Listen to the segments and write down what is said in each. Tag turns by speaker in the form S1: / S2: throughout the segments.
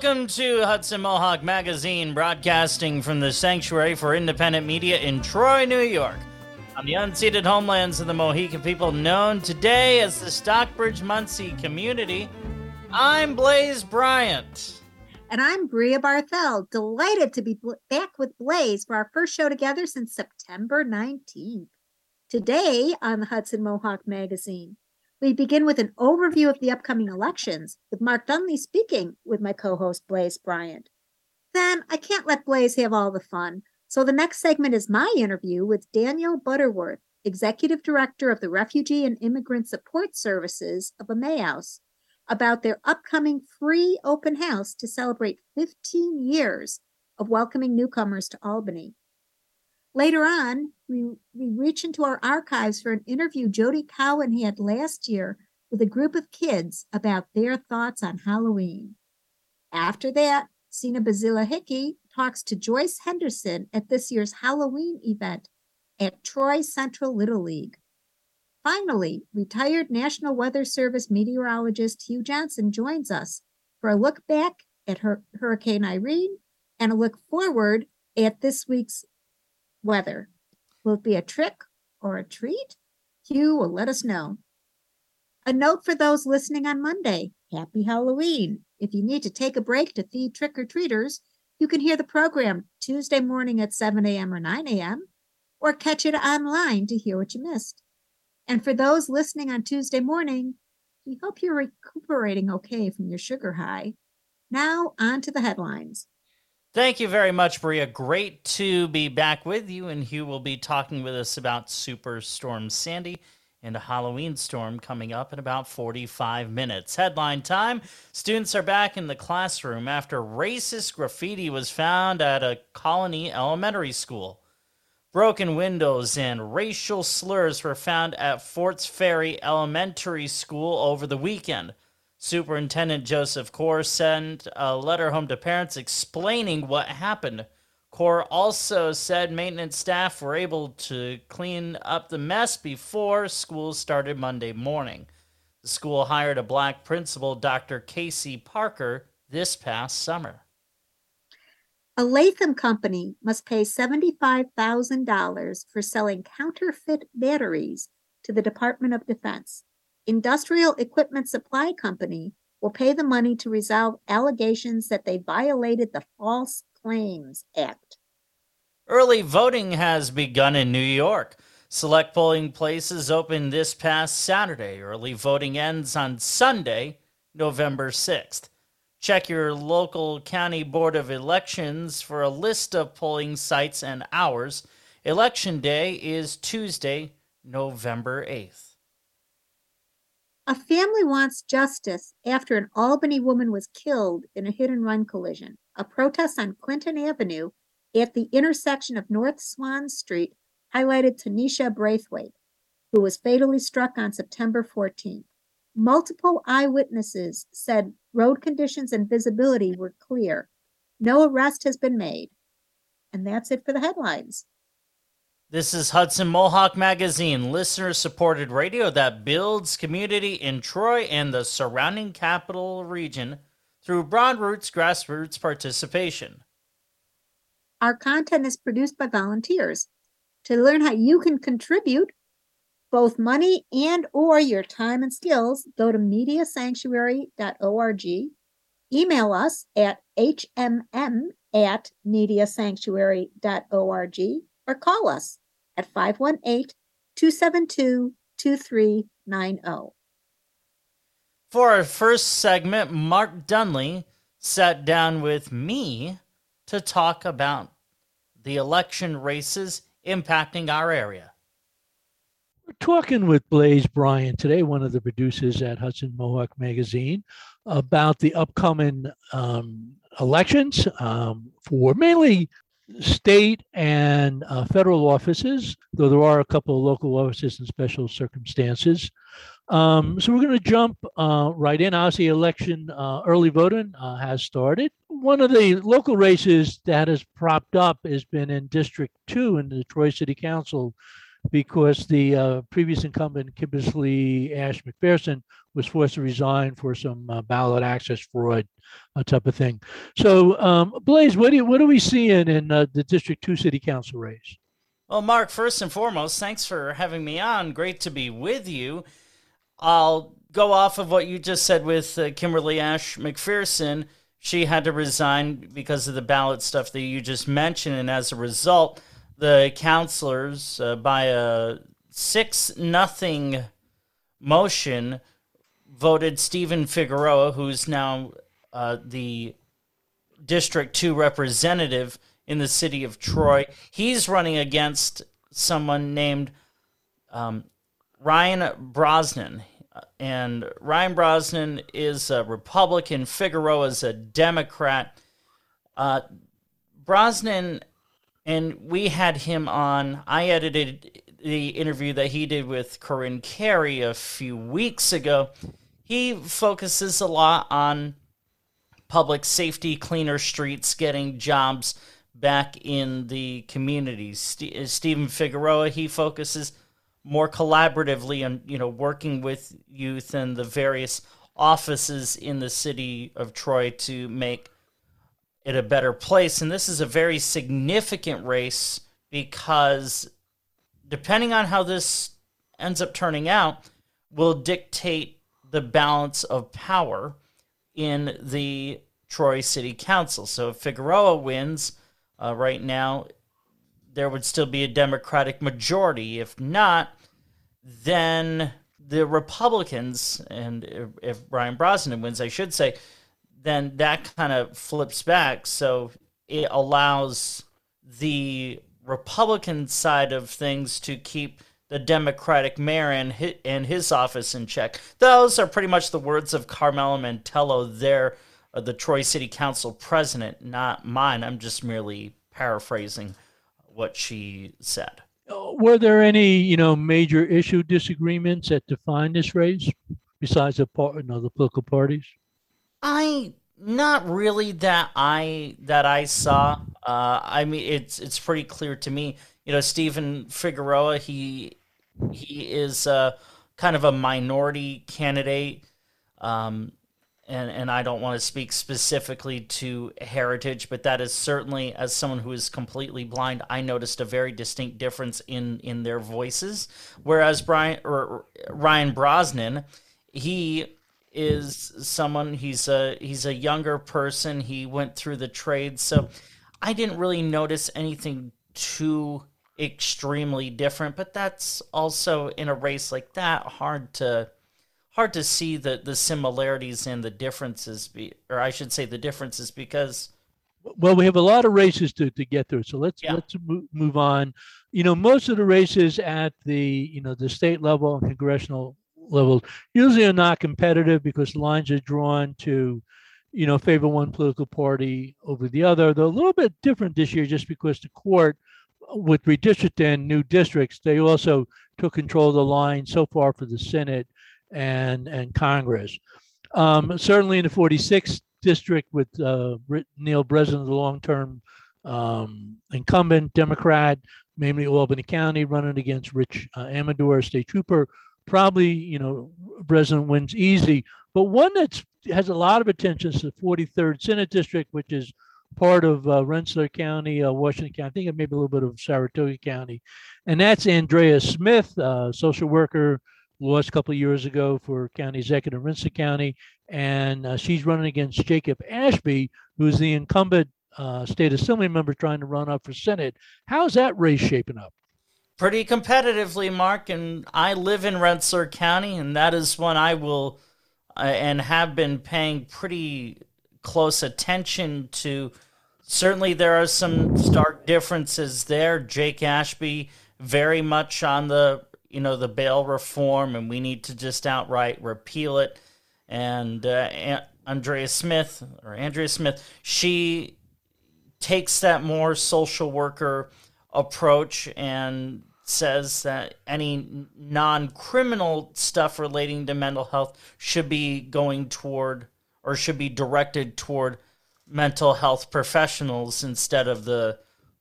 S1: Welcome to Hudson Mohawk Magazine, broadcasting from the Sanctuary for Independent Media in Troy, New York, on the unceded homelands of the Mohican people known today as the Stockbridge Munsee community. I'm Blaze Bryant.
S2: And I'm Bria Barthel, delighted to be back with Blaze for our first show together since September 19th. Today on the Hudson Mohawk Magazine, we begin with an overview of the upcoming elections, with Mark Dunley speaking with my co host Blaze Bryant. Then I can't let Blaze have all the fun, so the next segment is my interview with Daniel Butterworth, Executive Director of the Refugee and Immigrant Support Services of Emmaus, about their upcoming free open house to celebrate 15 years of welcoming newcomers to Albany. Later on, we, we reach into our archives for an interview Jody Cowan had last year with a group of kids about their thoughts on Halloween. After that, Sina Bazila Hickey talks to Joyce Henderson at this year's Halloween event at Troy Central Little League. Finally, retired National Weather Service meteorologist Hugh Johnson joins us for a look back at Hurricane Irene and a look forward at this week's weather. Will it be a trick or a treat? Hugh will let us know. A note for those listening on Monday Happy Halloween. If you need to take a break to feed trick or treaters, you can hear the program Tuesday morning at 7 a.m. or 9 a.m., or catch it online to hear what you missed. And for those listening on Tuesday morning, we hope you're recuperating okay from your sugar high. Now, on to the headlines.
S1: Thank you very much, Bria. Great to be back with you. And Hugh will be talking with us about Superstorm Sandy and a Halloween storm coming up in about 45 minutes. Headline time Students are back in the classroom after racist graffiti was found at a Colonie elementary school. Broken windows and racial slurs were found at Forts Ferry Elementary School over the weekend. Superintendent Joseph Corr sent a letter home to parents explaining what happened. Corr also said maintenance staff were able to clean up the mess before school started Monday morning. The school hired a black principal, Dr. Casey Parker, this past summer.
S2: A Latham company must pay $75,000 for selling counterfeit batteries to the Department of Defense. Industrial Equipment Supply Company will pay the money to resolve allegations that they violated the False Claims Act.
S1: Early voting has begun in New York. Select polling places opened this past Saturday. Early voting ends on Sunday, November 6th. Check your local county board of elections for a list of polling sites and hours. Election day is Tuesday, November 8th.
S2: A family wants justice after an Albany woman was killed in a hit and run collision. A protest on Clinton Avenue at the intersection of North Swan Street highlighted Tanisha Braithwaite, who was fatally struck on September 14th. Multiple eyewitnesses said road conditions and visibility were clear. No arrest has been made. And that's it for the headlines.
S1: This is Hudson Mohawk Magazine, listener supported radio that builds community in Troy and the surrounding capital region through broad roots grassroots participation.
S2: Our content is produced by volunteers. To learn how you can contribute both money and or your time and skills, go to mediasanctuary.org. Email us at hmm at mediasanctuary.org or call us at 518 272 2390.
S1: For our first segment, Mark Dunley sat down with me to talk about the election races impacting our area.
S3: We're talking with Blaze Bryant today, one of the producers at Hudson Mohawk Magazine, about the upcoming um, elections um, for mainly state and uh, federal offices, though there are a couple of local offices in special circumstances. Um, so we're going to jump uh, right in. Obviously, election uh, early voting uh, has started. One of the local races that has propped up has been in District 2 in the Troy City Council because the uh, previous incumbent, Kimberly Ash McPherson, was forced to resign for some uh, ballot access fraud uh, type of thing. So, um, Blaze, what do what are we seeing in uh, the District Two City Council race?
S1: Well, Mark, first and foremost, thanks for having me on. Great to be with you. I'll go off of what you just said with uh, Kimberly Ash McPherson. She had to resign because of the ballot stuff that you just mentioned, and as a result, the councilors, uh, by a six nothing motion, voted Stephen Figueroa, who's now uh, the District Two representative in the city of Troy. He's running against someone named um, Ryan Brosnan. And Ryan Brosnan is a Republican. Figueroa is a Democrat. Uh, Brosnan, and we had him on. I edited the interview that he did with Corinne Carey a few weeks ago. He focuses a lot on public safety, cleaner streets, getting jobs back in the communities. St- Stephen uh, Figueroa, he focuses more collaboratively on you know working with youth and the various offices in the city of Troy to make it a better place. And this is a very significant race because depending on how this ends up turning out, will dictate the balance of power in the Troy City Council. So if Figueroa wins, uh, right now, there would still be a Democratic majority. If not, then the Republicans, and if, if Brian Brosnan wins, I should say, then that kind of flips back. So it allows the Republican side of things to keep the Democratic mayor and his, and his office in check. Those are pretty much the words of Carmela Mantello there uh, the Troy City Council president, not mine. I'm just merely paraphrasing what she said.
S3: Uh, were there any, you know, major issue disagreements that define this race besides the part, you know, the political parties?
S1: I not really that I that I saw. Uh, I mean, it's it's pretty clear to me. You know, Stephen Figueroa, he he is uh, kind of a minority candidate. Um, and and I don't want to speak specifically to heritage, but that is certainly as someone who is completely blind, I noticed a very distinct difference in in their voices. Whereas Brian or Ryan Brosnan, he is someone he's a he's a younger person. He went through the trades, so I didn't really notice anything too extremely different. But that's also in a race like that hard to hard to see the the similarities and the differences be or I should say the differences because
S3: well we have a lot of races to, to get through so let's yeah. let's move on you know most of the races at the you know the state level and congressional level usually are not competitive because lines are drawn to you know favor one political party over the other they're a little bit different this year just because the court with redistricting new districts they also took control of the line so far for the senate and and Congress. Um, certainly in the 46th district with uh, Neil Breslin, the long-term um, incumbent Democrat, mainly Albany County, running against Rich uh, Amedure, state trooper. Probably, you know, Breslin wins easy. But one that has a lot of attention is the 43rd Senate District, which is part of uh, Rensselaer County, uh, Washington County, I think maybe a little bit of Saratoga County. And that's Andrea Smith, uh, social worker, lost a couple of years ago for county executive Rensselaer County, and uh, she's running against Jacob Ashby, who's the incumbent uh, state assembly member trying to run up for Senate. How's that race shaping up?
S1: Pretty competitively, Mark, and I live in Rensselaer County, and that is one I will uh, and have been paying pretty close attention to. Certainly, there are some stark differences there. Jake Ashby very much on the you know, the bail reform and we need to just outright repeal it. And uh, Andrea Smith, or Andrea Smith, she takes that more social worker approach and says that any non criminal stuff relating to mental health should be going toward or should be directed toward mental health professionals instead of the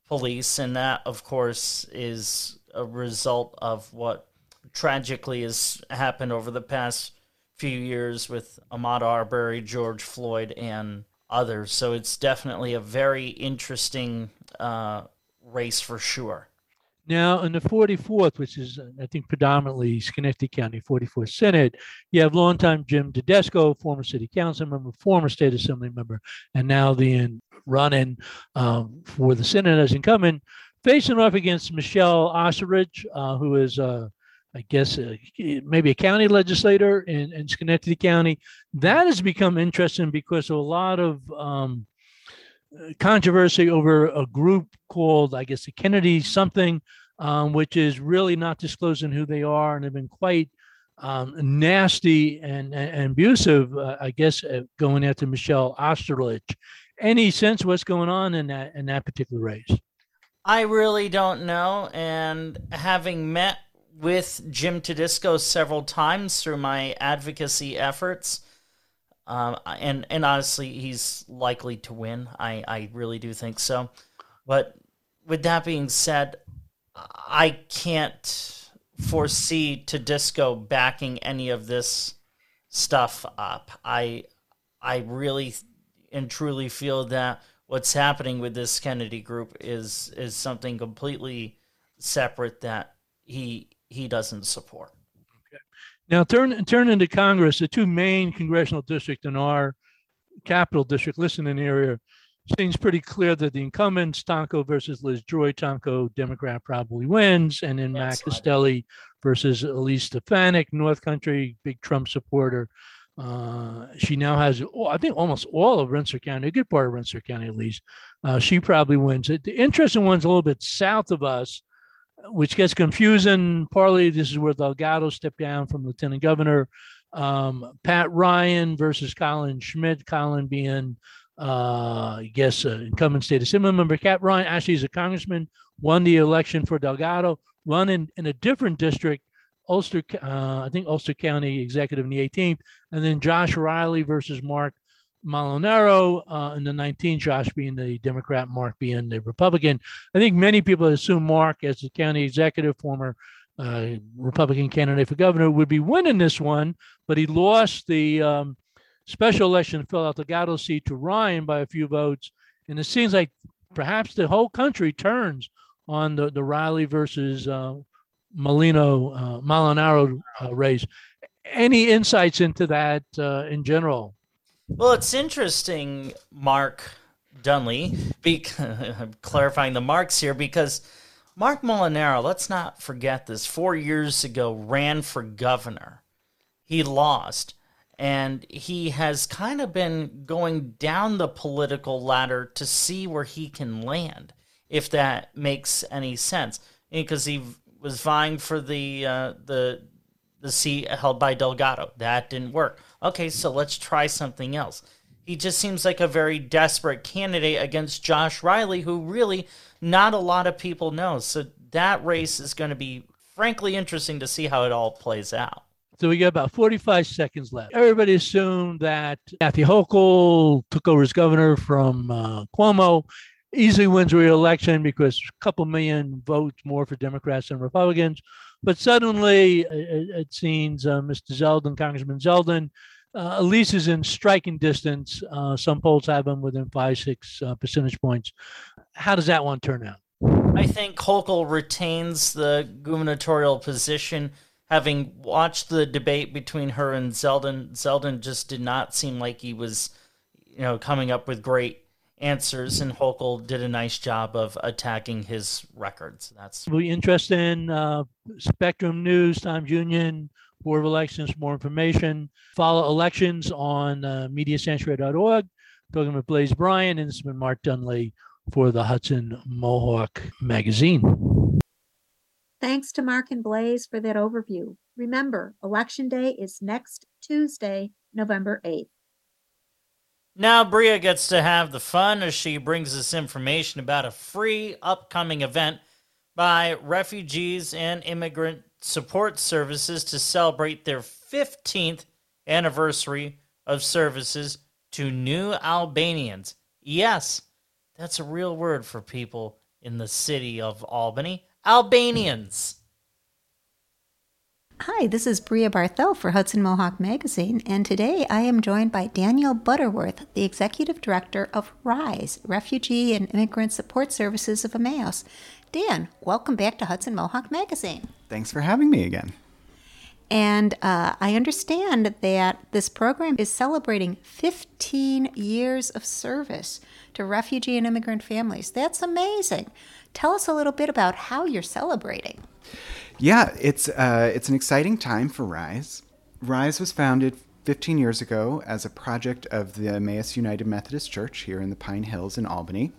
S1: police. And that, of course, is a result of what tragically has happened over the past few years with Ahmaud Arbery, George Floyd, and others. So it's definitely a very interesting uh, race for sure.
S3: Now, in the 44th, which is, I think, predominantly Schenectady County 44th Senate, you have longtime Jim Tedisco, former city council member, former state assembly member, and now the running um, for the Senate as incumbent, facing off against Michelle Ostrelich, uh, who is, uh, I guess, uh, maybe a county legislator in, in Schenectady County. That has become interesting because a lot of um, controversy over a group called, I guess, the Kennedy something, um, which is really not disclosing who they are and have been quite um, nasty and, and abusive, uh, I guess, uh, going after Michelle Ostrelich. Any sense what's going on in that in that particular race?
S1: I really don't know. And having met with Jim Tedisco several times through my advocacy efforts, um, and and honestly, he's likely to win. I I really do think so. But with that being said, I can't foresee Tedisco backing any of this stuff up. I I really and truly feel that what's happening with this Kennedy group is is something completely separate that he he doesn't support.
S3: Now, turn turn into Congress, the two main congressional districts in our capital district, listening area, seems pretty clear that the incumbents, Tonko versus Liz Joy, Tonko, Democrat probably wins, and then Matt Castelli versus Elise Stefanik, North Country, big Trump supporter. Uh, she now has, oh, I think, almost all of Rensselaer County, a good part of Rensselaer County at least. Uh, she probably wins. The interesting one's a little bit south of us which gets confusing. Partly, this is where Delgado stepped down from lieutenant governor. Um, Pat Ryan versus Colin Schmitt. Colin being, uh, I guess, incumbent state assembly member. Pat Ryan actually is a congressman. Won the election for Delgado. Run in, in a different district, Ulster. Uh, I think Ulster County executive in the 18th, and then Josh Riley versus Mark Molinaro uh, in the 19, Josh being the Democrat, Mark being the Republican. I think many people assume Mark, as the county executive, former uh, Republican candidate for governor, would be winning this one, but he lost the um, special election to fill out the Gatto seat to Ryan by a few votes. And it seems like perhaps the whole country turns on the, the Riley versus uh, Molino, uh, uh, race. Any insights into that uh, in general?
S1: Well, it's interesting, Mark Dunley, be, clarifying the marks here because Mark Molinaro, let's not forget this, four years ago ran for governor. He lost, and he has kind of been going down the political ladder to see where he can land, if that makes any sense. Because he was vying for the uh, the the seat held by Delgado. That didn't work. Okay, so let's try something else. He just seems like a very desperate candidate against Josh Riley, who really not a lot of people know. So that race is going to be frankly interesting to see how it all plays out.
S3: So we got about 45 seconds left. Everybody assumed that Kathy Hochul took over as governor from uh, Cuomo, easily wins re-election because a couple million votes more for Democrats than Republicans. But suddenly, it, it seems uh, Mr. Zeldin, Congressman Zeldin, uh, is in striking distance. Uh, some polls have him within five, six uh, percentage points. How does that one turn out?
S1: I think Hochul retains the gubernatorial position. Having watched the debate between her and Zeldin, Zeldin just did not seem like he was, you know, coming up with great answers, and Hochul did a nice job of attacking his records. That's
S3: really interesting. Uh, Spectrum News, Times Union, Board of Elections, more information. Follow elections on uh, mediasanctuary.org. Talking with Blaze Bryant, and this has been Mark Dunley for the Hudson Mohawk Magazine.
S2: Thanks to Mark and Blaze for that overview. Remember, Election Day is next Tuesday, November 8th.
S1: Now Bria gets to have the fun as she brings us information about a free upcoming event by refugees and immigrant support services to celebrate their 15th anniversary of services to new Albanians. Yes, that's a real word for people in the city of Albany. Albanians.
S4: Hi, this is Bria Barthel for Hudson Mohawk Magazine, and today I am joined by Daniel Butterworth, the Executive Director of RISE, Refugee and Immigrant Support Services of Emmaus. Dan, welcome back to Hudson Mohawk Magazine.
S5: Thanks for having me again.
S4: And uh, I understand that this program is celebrating 15 years of service to refugee and immigrant families. That's amazing. Tell us a little bit about how you're celebrating.
S5: Yeah, it's uh, it's an exciting time for Rise. Rise was founded 15 years ago as a project of the Emmaus United Methodist Church here in the Pine Hills in Albany.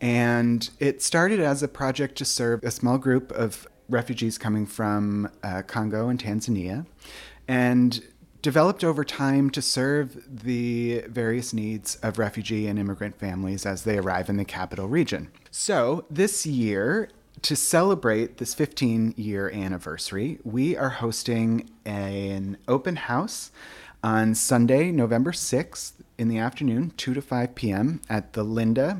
S5: And it started as a project to serve a small group of refugees coming from uh, Congo and Tanzania, and developed over time to serve the various needs of refugee and immigrant families as they arrive in the capital region. So, this year, to celebrate this 15 year anniversary, we are hosting an open house on Sunday, November 6th in the afternoon, 2 to 5 p.m. at the Linda.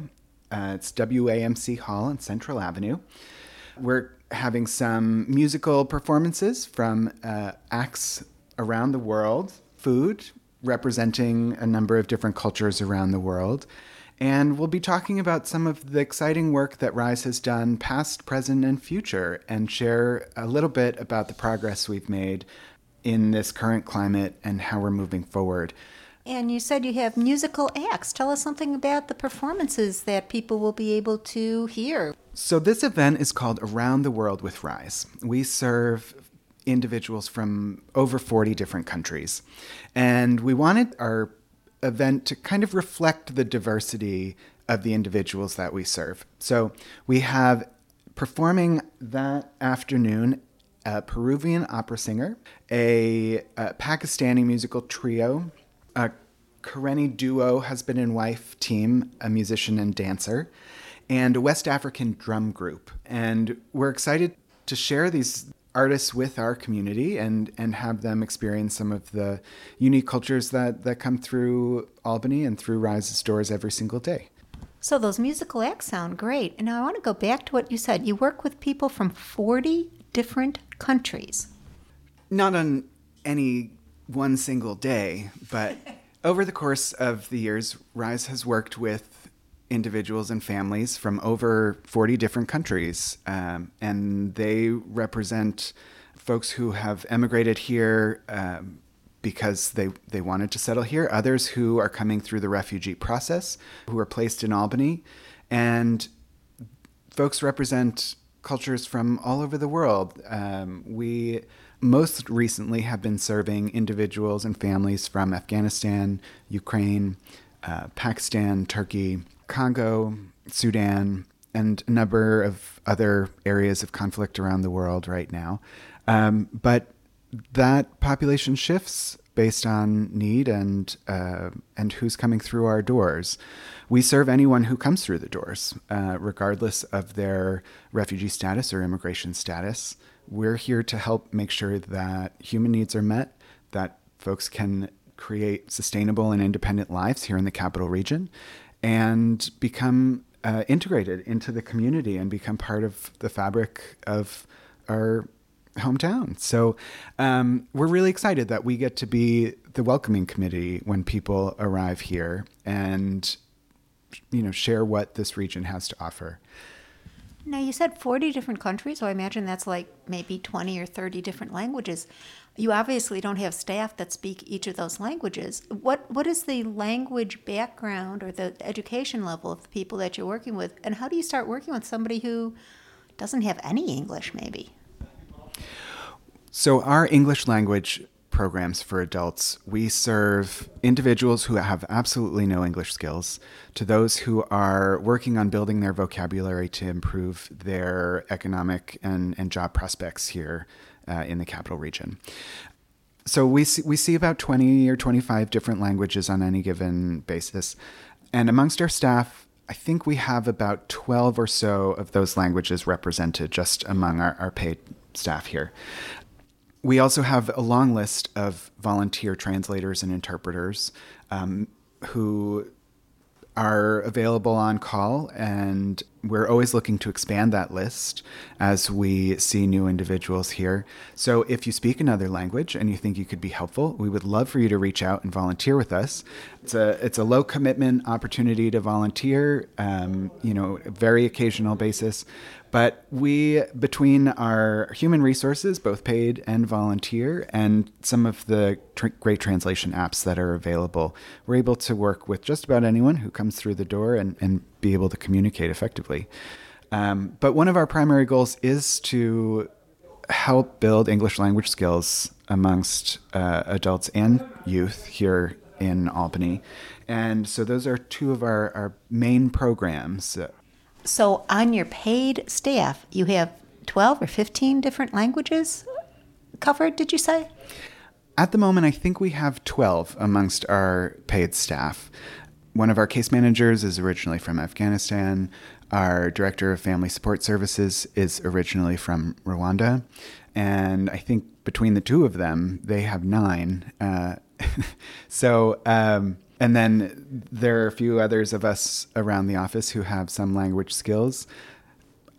S5: Uh, it's WAMC Hall on Central Avenue. We're having some musical performances from uh, acts around the world, food representing a number of different cultures around the world. And we'll be talking about some of the exciting work that RISE has done, past, present, and future, and share a little bit about the progress we've made in this current climate and how we're moving forward.
S4: And you said you have musical acts. Tell us something about the performances that people will be able to hear.
S5: So, this event is called Around the World with RISE. We serve individuals from over 40 different countries. And we wanted our event to kind of reflect the diversity of the individuals that we serve. So we have performing that afternoon a Peruvian opera singer, a, a Pakistani musical trio, a Karenni duo, husband and wife team, a musician and dancer, and a West African drum group. And we're excited to share these artists with our community and and have them experience some of the unique cultures that that come through Albany and through Rise's doors every single day.
S4: So those musical acts sound great. And I want to go back to what you said. You work with people from 40 different countries.
S5: Not on any one single day, but over the course of the years, Rise has worked with individuals and families from over 40 different countries. Um, and they represent folks who have emigrated here um, because they, they wanted to settle here, others who are coming through the refugee process, who are placed in Albany. And folks represent cultures from all over the world. Um, we most recently have been serving individuals and families from Afghanistan, Ukraine, uh, Pakistan, Turkey, Congo, Sudan, and a number of other areas of conflict around the world right now. Um, but that population shifts based on need and uh, and who's coming through our doors. We serve anyone who comes through the doors, uh, regardless of their refugee status or immigration status. We're here to help make sure that human needs are met, that folks can create sustainable and independent lives here in the capital region, and become uh, integrated into the community and become part of the fabric of our hometown. So um, we're really excited that we get to be the welcoming committee when people arrive here and you know share what this region has to offer.
S4: Now you said 40 different countries, so I imagine that's like maybe 20 or 30 different languages you obviously don't have staff that speak each of those languages. What what is the language background or the education level of the people that you're working with, and how do you start working with somebody who doesn't have any English, maybe?
S5: So our English language programs for adults, we serve individuals who have absolutely no English skills to those who are working on building their vocabulary to improve their economic and, and job prospects here uh, in the capital region. So we see, we see about 20 or 25 different languages on any given basis. And amongst our staff, I think we have about 12 or so of those languages represented just among our, our paid staff here. We also have a long list of volunteer translators and interpreters um, who are available on call, and we're always looking to expand that list as we see new individuals here. So, if you speak another language and you think you could be helpful, we would love for you to reach out and volunteer with us. It's a it's a low commitment opportunity to volunteer, um, you know, a very occasional basis. But we, between our human resources, both paid and volunteer, and some of the tr- great translation apps that are available, we're able to work with just about anyone who comes through the door and, and be able to communicate effectively. Um, but one of our primary goals is to help build English language skills amongst uh, adults and youth here in Albany. And so those are two of our, our main programs.
S4: So, on your paid staff, you have 12 or 15 different languages covered, did you say?
S5: At the moment, I think we have 12 amongst our paid staff. One of our case managers is originally from Afghanistan. Our director of family support services is originally from Rwanda. And I think between the two of them, they have nine. Uh, so, um, and then there are a few others of us around the office who have some language skills.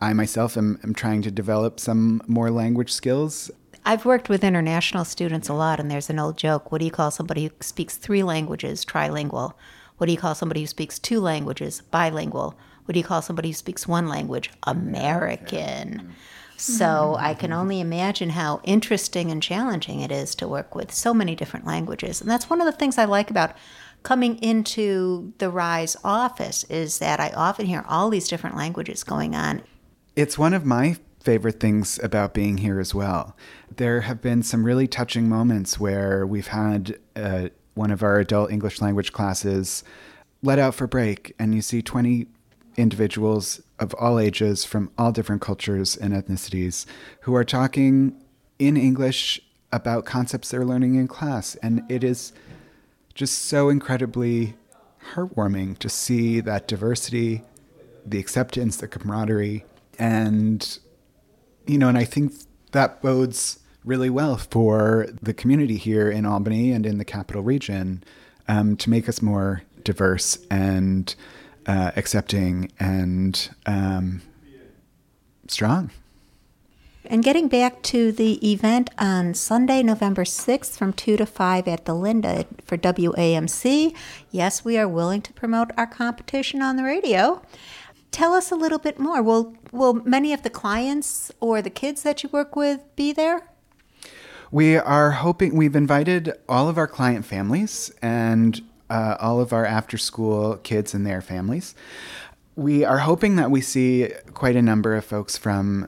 S5: I myself am, am trying to develop some more language skills.
S4: I've worked with international students a lot, and there's an old joke. What do you call somebody who speaks three languages? Trilingual. What do you call somebody who speaks two languages? Bilingual. What do you call somebody who speaks one language? American. So mm-hmm. I can only imagine how interesting and challenging it is to work with so many different languages. And that's one of the things I like about coming into the Rise office is that I often hear all these different languages going on.
S5: It's one of my favorite things about being here as well. There have been some really touching moments where we've had uh, one of our adult English language classes let out for break, and you see 20 individuals of all ages from all different cultures and ethnicities who are talking in English about concepts they're learning in class. And it is just so incredibly heartwarming to see that diversity, the acceptance, the camaraderie, and you know, and I think that bodes really well for the community here in Albany and in the capital region um, to make us more diverse and uh, accepting and um, strong.
S4: And getting back to the event on Sunday, November 6th from 2 to 5 at the Linda for WAMC, yes, we are willing to promote our competition on the radio. Tell us a little bit more. Will, will many of the clients or the kids that you work with be there?
S5: We are hoping, we've invited all of our client families and uh, all of our after school kids and their families. We are hoping that we see quite a number of folks from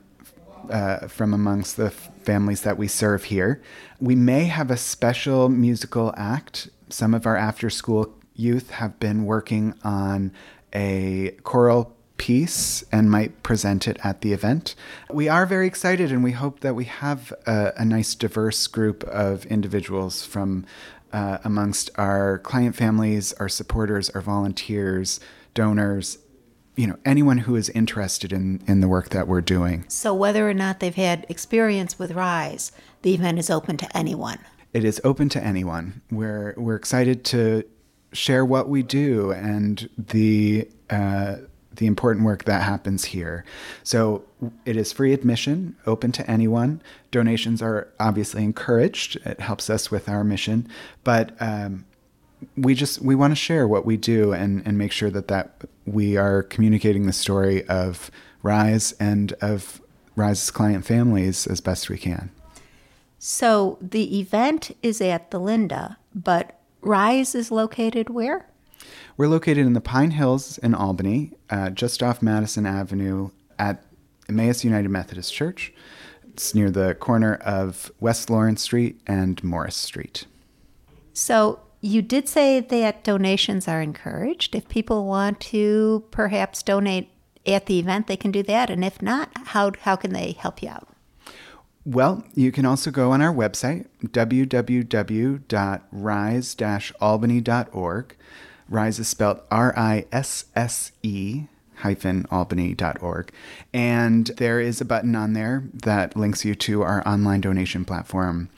S5: uh, from amongst the families that we serve here. We may have a special musical act. Some of our after school youth have been working on a choral piece and might present it at the event. We are very excited and we hope that we have a, a nice, diverse group of individuals from uh, amongst our client families, our supporters, our volunteers, donors, you know anyone who is interested in in the work that we're doing.
S4: So whether or not they've had experience with Rise, the event is open to anyone.
S5: It is open to anyone. We're we're excited to share what we do and the uh, the important work that happens here. So it is free admission, open to anyone. Donations are obviously encouraged. It helps us with our mission, but um, we just we want to share what we do and and make sure that that we are communicating the story of Rise and of Rise's client families as best we can.
S4: So the event is at the Linda, but Rise is located where?
S5: We're located in the Pine Hills in Albany, uh, just off Madison Avenue at Emmaus United Methodist Church. It's near the corner of West Lawrence Street and Morris Street.
S4: So you did say that donations are encouraged. If people want to perhaps donate at the event, they can do that. And if not, how, how can they help you out?
S5: Well, you can also go on our website, www.rise-albany.org. Rise is spelled R-I-S-S-E hyphen albany.org. And there is a button on there that links you to our online donation platform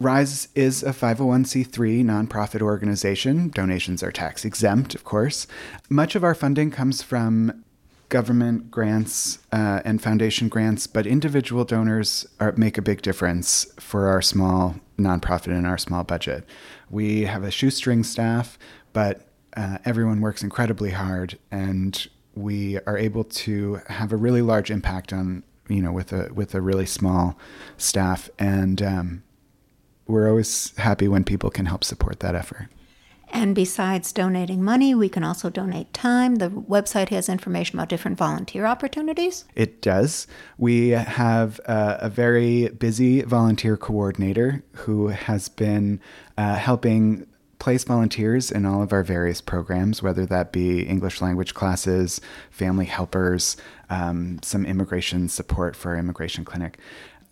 S5: Rise is a 501c3 nonprofit organization. Donations are tax exempt, of course. Much of our funding comes from government grants uh, and foundation grants, but individual donors are, make a big difference for our small nonprofit and our small budget. We have a shoestring staff, but uh, everyone works incredibly hard, and we are able to have a really large impact on you know with a with a really small staff, and um, we're always happy when people can help support that effort.
S4: And besides donating money, we can also donate time. The website has information about different volunteer opportunities.
S5: It does. We have uh, a very busy volunteer coordinator who has been uh, helping place volunteers in all of our various programs, whether that be English language classes, family helpers, um, some immigration support for our immigration clinic.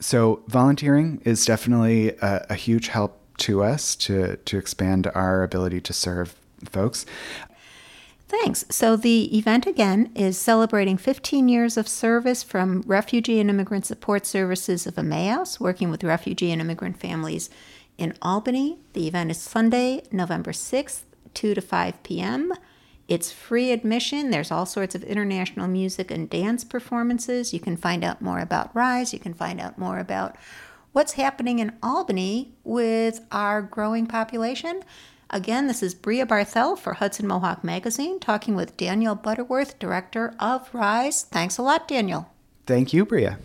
S5: So, volunteering is definitely a, a huge help to us to, to expand our ability to serve folks.
S4: Thanks. So the event again is celebrating 15 years of service from Refugee and Immigrant Support Services of Emmaus, working with refugee and immigrant families in Albany. The event is Sunday, November 6th, 2 to 5 p.m. It's free admission. There's all sorts of international music and dance performances. You can find out more about RISE. You can find out more about what's happening in Albany with our growing population. Again, this is Bria Barthel for Hudson Mohawk Magazine, talking with Daniel Butterworth, director of RISE. Thanks a lot, Daniel.
S5: Thank you, Bria.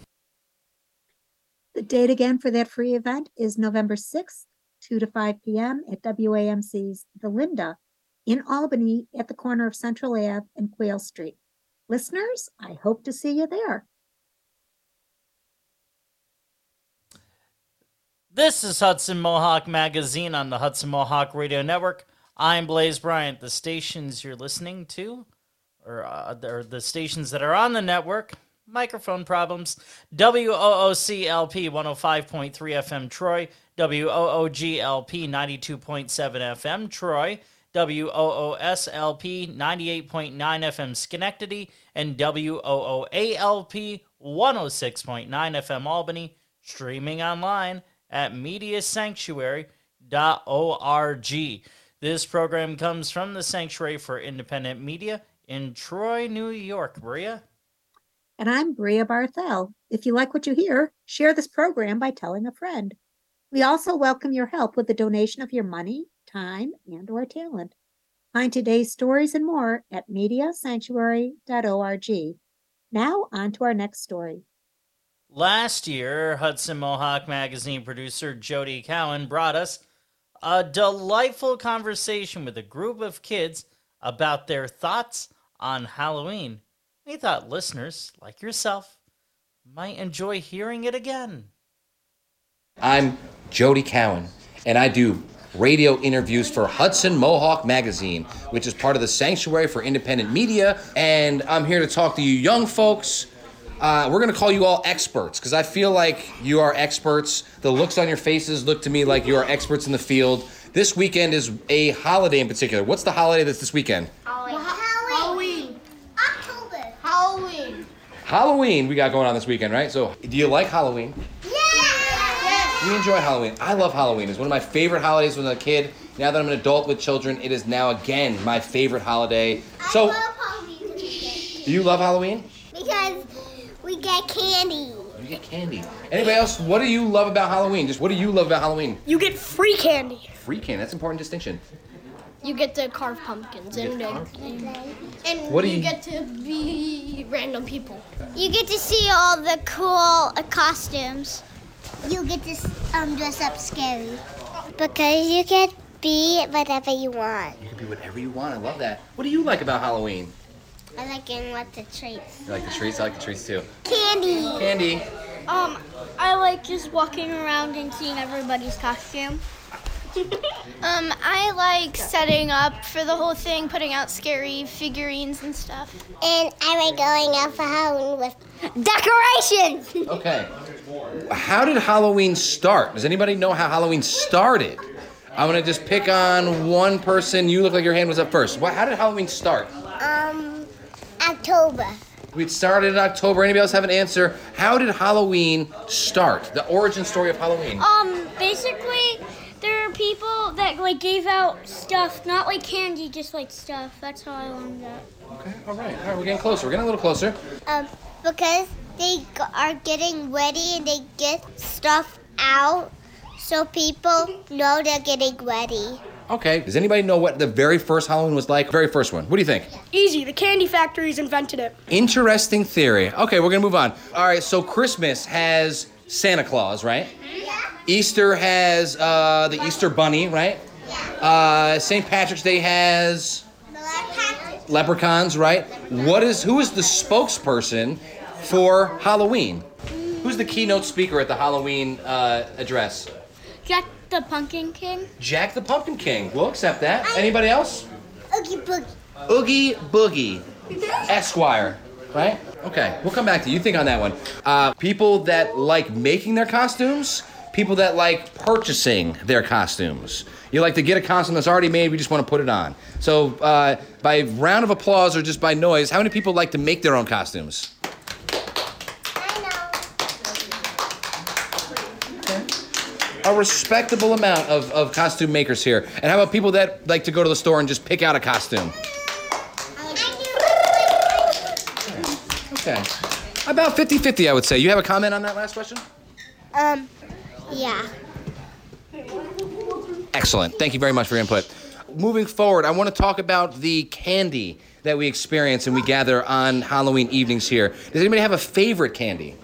S2: The date again for that free event is November 6th, 2 to 5 p.m. at WAMC's The Linda in Albany at the corner of Central Ave and Quail Street. Listeners, I hope to see you there.
S1: This is Hudson Mohawk Magazine on the Hudson Mohawk Radio Network. I'm Blaze Bryant. The stations you're listening to, or, uh, the stations that are on the network, microphone problems. WOOCLP 105.3 FM Troy, WOOGLP 92.7 FM Troy, WOOSLP 98.9 FM Schenectady, and WOOALP 106.9 FM Albany, streaming online at mediasanctuary.org. This program comes from the Sanctuary for Independent Media in Troy, New York. Bria?
S2: And I'm Bria Barthel. If you like what you hear, share this program by telling a friend. We also welcome your help with the donation of your money, time, and or talent. Find today's stories and more at mediasanctuary.org. Now on to our next story.
S1: Last year, Hudson Mohawk magazine producer Jody Cowan brought us a delightful conversation with a group of kids about their thoughts on Halloween. We thought listeners like yourself might enjoy hearing it again.
S6: I'm Jody Cowan, and I do radio interviews for Hudson Mohawk Magazine, which is part of the Sanctuary for Independent Media. And I'm here to talk to you young folks uh, we're going to call you all experts because I feel like you are experts. The looks on your faces look to me like you are experts in the field. This weekend is a holiday in particular. What's the holiday that's this weekend?
S7: Halloween. Halloween. October. Halloween.
S6: Halloween we got going on this weekend, right? So, do you like Halloween?
S7: Yeah. Yes.
S6: We enjoy Halloween. I love Halloween. It's one of my favorite holidays when I was a kid. Now that I'm an adult with children, it is now again my favorite holiday. So,
S7: I love Halloween.
S6: do you love Halloween?
S7: Because we get candy.
S6: You get candy. Anybody else? What do you love about Halloween? Just what do you love about Halloween?
S8: You get free candy.
S6: Free candy. That's an important distinction.
S8: You get to carve pumpkins
S6: You
S8: and
S6: carved
S8: and
S6: What do
S8: you
S6: you-
S8: get to be random people.
S7: You get to see all the cool uh, costumes. You get to um, dress up scary. Because you can be whatever you want.
S6: You can be whatever you want. I love that. What do you like about Halloween?
S7: I like getting lots of treats.
S6: You like the treats? I like the treats too.
S7: Candy.
S6: Candy.
S8: Um, I like just walking around and seeing everybody's costume. um, I like setting up for the whole thing, putting out scary figurines and stuff.
S7: And I like going out for Halloween with decorations.
S6: Okay. How did Halloween start? Does anybody know how Halloween started? I'm gonna just pick on one person. You look like your hand was up first. What? How did Halloween start?
S7: um, October.
S6: We started in October. Anybody else have an answer? How did Halloween start? The origin story of Halloween.
S8: Um,
S7: Basically, there are people that like gave out stuff, not like candy, just like stuff. That's how I learned that.
S6: Okay, all right, all right, we're getting closer. We're getting a little closer.
S7: Um, because they g- are getting ready and they get stuff out, so people know they're getting ready.
S6: Okay. Does anybody know what the very first Halloween was like? Very first one. What do you think?
S9: Easy. The candy factories invented it.
S6: Interesting theory. Okay, we're gonna move on. All right, so Christmas has Santa Claus, right? Easter has uh, the Easter Bunny, right? Uh, St. Patrick's Day has leprechauns, right? What is who is the spokesperson for Halloween? Who's the keynote speaker at the Halloween uh, address?
S7: Jack the Pumpkin King.
S6: Jack the Pumpkin King. We'll accept that. Anybody else?
S7: Oogie Boogie.
S6: Oogie Boogie, Esquire, right? Okay, we'll come back to you. You think on that one. Uh, people that like making their costumes, people that like purchasing their costumes. You like to get a costume that's already made, we just want to put it on. So, uh, by round of applause or just by noise, how many people like to make their own costumes? I know. A respectable amount of, of costume makers here. And how about people that like to go to the store and just pick out a costume? Okay. About 50 50, I would say. You have a comment on that last question?
S7: Um, yeah.
S6: Excellent. Thank you very much for your input. Moving forward, I want to talk about the candy that we experience and we gather on Halloween evenings here. Does anybody have a favorite candy?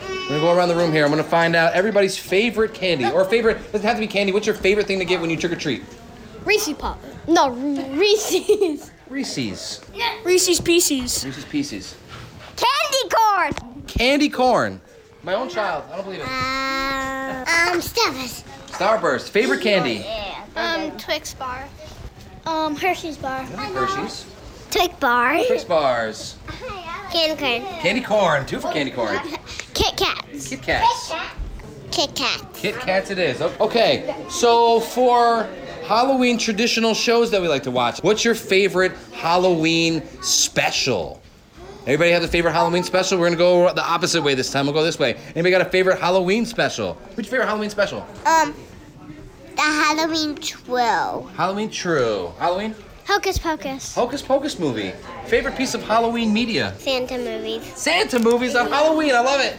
S6: We're gonna go around the room here. I'm gonna find out everybody's favorite candy or favorite. Doesn't have to be candy. What's your favorite thing to get when you trick or treat?
S9: Reese's Pop. No, Reese's.
S6: Reese's.
S9: Reese's Pieces.
S6: Reese's Pieces.
S7: Candy corn.
S6: Candy corn. My own child. I don't believe it.
S7: Uh, um, Starburst.
S6: Starburst. Favorite candy.
S8: Um, Twix bar.
S7: Um, Hershey's bar.
S6: Hershey's.
S7: Twix bar.
S6: Twix bars.
S7: Candy corn.
S6: Candy corn. Two for candy corn.
S7: Kit Kats.
S6: Kit Kats.
S7: Kit Kat.
S6: Kit Kats it is. O- Okay, so for Halloween traditional shows that we like to watch, what's your favorite Halloween special? Everybody have a favorite Halloween special? We're gonna go the opposite way this time. We'll go this way. Anybody got a favorite Halloween special? What's your favorite Halloween special?
S7: Um, the Halloween Twill.
S6: Halloween True. Halloween
S7: Hocus Pocus.
S6: Hocus Pocus movie. Favorite piece of Halloween media?
S7: Santa movies.
S6: Santa movies on Halloween. I love it.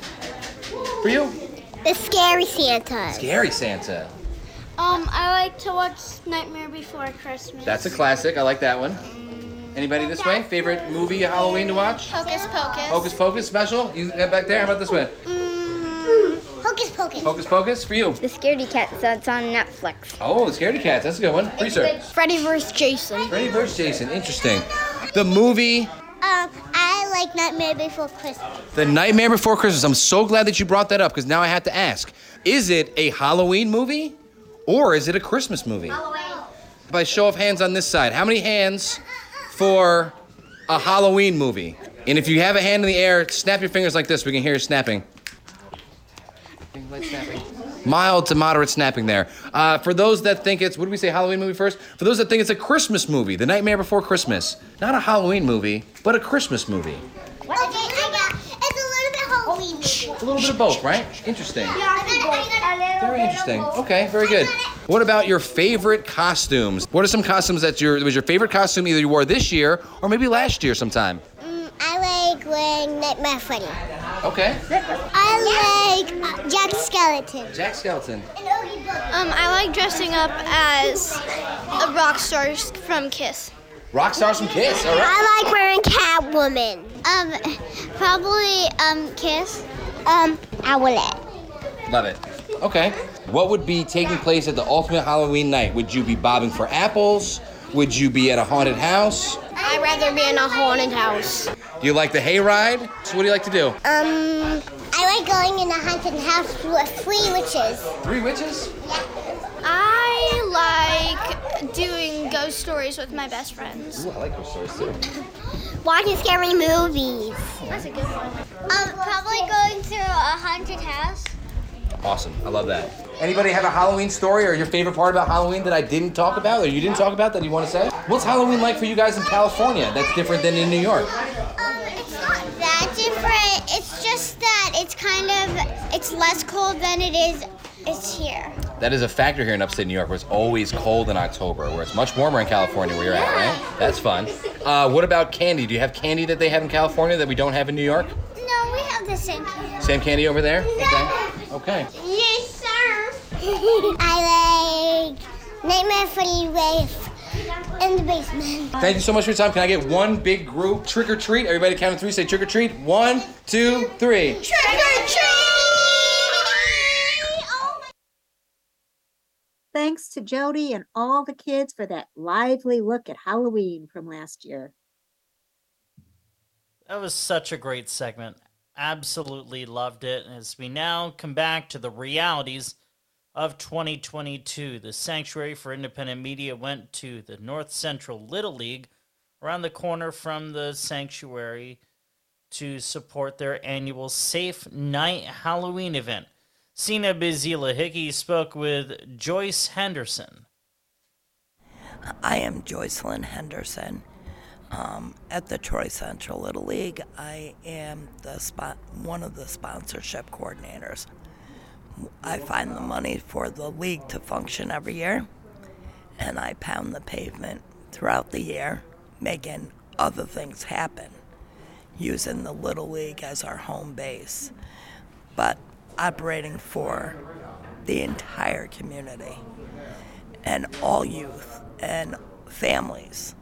S6: For you?
S7: The Scary Santa.
S6: Scary Santa.
S8: Um, I like to watch Nightmare Before Christmas.
S6: That's a classic. I like that one. Anybody this way? Favorite movie Halloween to watch?
S8: Hocus Pocus.
S6: Hocus Pocus special? You back there? How about this way?
S7: Hocus Pocus.
S6: Hocus Pocus for you.
S10: The Scaredy Cat so it's on Netflix.
S6: Oh, the Scaredy Cats. That's a good one. For you, sir.
S9: Freddy vs. Jason.
S6: Freddy vs. Jason. Interesting. The movie
S7: Um, I like Nightmare Before Christmas.
S6: The Nightmare Before Christmas. I'm so glad that you brought that up because now I have to ask: Is it a Halloween movie, or is it a Christmas movie? Halloween. By show of hands on this side, how many hands for a Halloween movie? And if you have a hand in the air, snap your fingers like this. We can hear you snapping. Light snapping. Mild to moderate snapping there. Uh, for those that think it's, what do we say, Halloween movie first? For those that think it's a Christmas movie, The Nightmare Before Christmas. Not a Halloween movie, but a Christmas movie.
S7: Okay, I got. It's a little bit Halloween.
S6: A little bit of both, right? Interesting.
S7: Yeah,
S6: Very interesting. Okay, very good. What about your favorite costumes? What are some costumes that your was your favorite costume either you wore this year or maybe last year sometime?
S7: Mm, I like wearing Nightmare Freddy.
S6: Okay.
S7: I like uh, Jack Skeleton.
S6: Jack Skeleton.
S7: And Oogie
S8: Um, I like dressing up as a rock star from Kiss.
S6: Rock stars from Kiss. All right.
S7: I like wearing Catwoman. Um, probably um Kiss. Um, Owlette.
S6: Love it. Okay. What would be taking place at the ultimate Halloween night? Would you be bobbing for apples? Would you be at a haunted house?
S9: I'd rather be in a haunted house.
S6: Do you like the hayride? So what do you like to do?
S7: Um, I like going in a haunted house with three witches.
S6: Three witches? Yeah.
S8: I like doing ghost stories with my best friends.
S6: Ooh, I like ghost stories too.
S7: Watching scary movies.
S8: That's a good one.
S7: Um, probably going through a haunted house.
S6: Awesome. I love that. Anybody have a Halloween story or your favorite part about Halloween that I didn't talk about or you didn't talk about that you want to say? What's Halloween like for you guys in California that's different than in New York?
S7: Um, it's not that different. It's just that it's kind of it's less cold than it is It's here.
S6: That is a factor here in upstate New York where it's always cold in October, where it's much warmer in California where you're at, right? That's fun. Uh, what about candy? Do you have candy that they have in California that we don't have in New York?
S7: No, we have the same candy.
S6: Same candy over there? Okay. Okay.
S7: Yes, sir. I like Nightmare Freddy Wave in the basement.
S6: Thank you so much for your time. Can I get one big group trick or treat? Everybody count to three. Say trick or treat. One, two, three.
S7: Trick or treat!
S2: Oh Thanks to Jody and all the kids for that lively look at Halloween from last year.
S1: That was such a great segment. Absolutely loved it. As we now come back to the realities of 2022, the Sanctuary for Independent Media went to the North Central Little League around the corner from the sanctuary to support their annual Safe Night Halloween event. Sina Bizila Hickey spoke with Joyce Henderson.
S11: I am Joycelyn Henderson. Um, at the Troy Central Little League, I am the spot, one of the sponsorship coordinators. I find the money for the league to function every year, and I pound the pavement throughout the year, making other things happen, using the Little League as our home base, but operating for the entire community and all youth and families.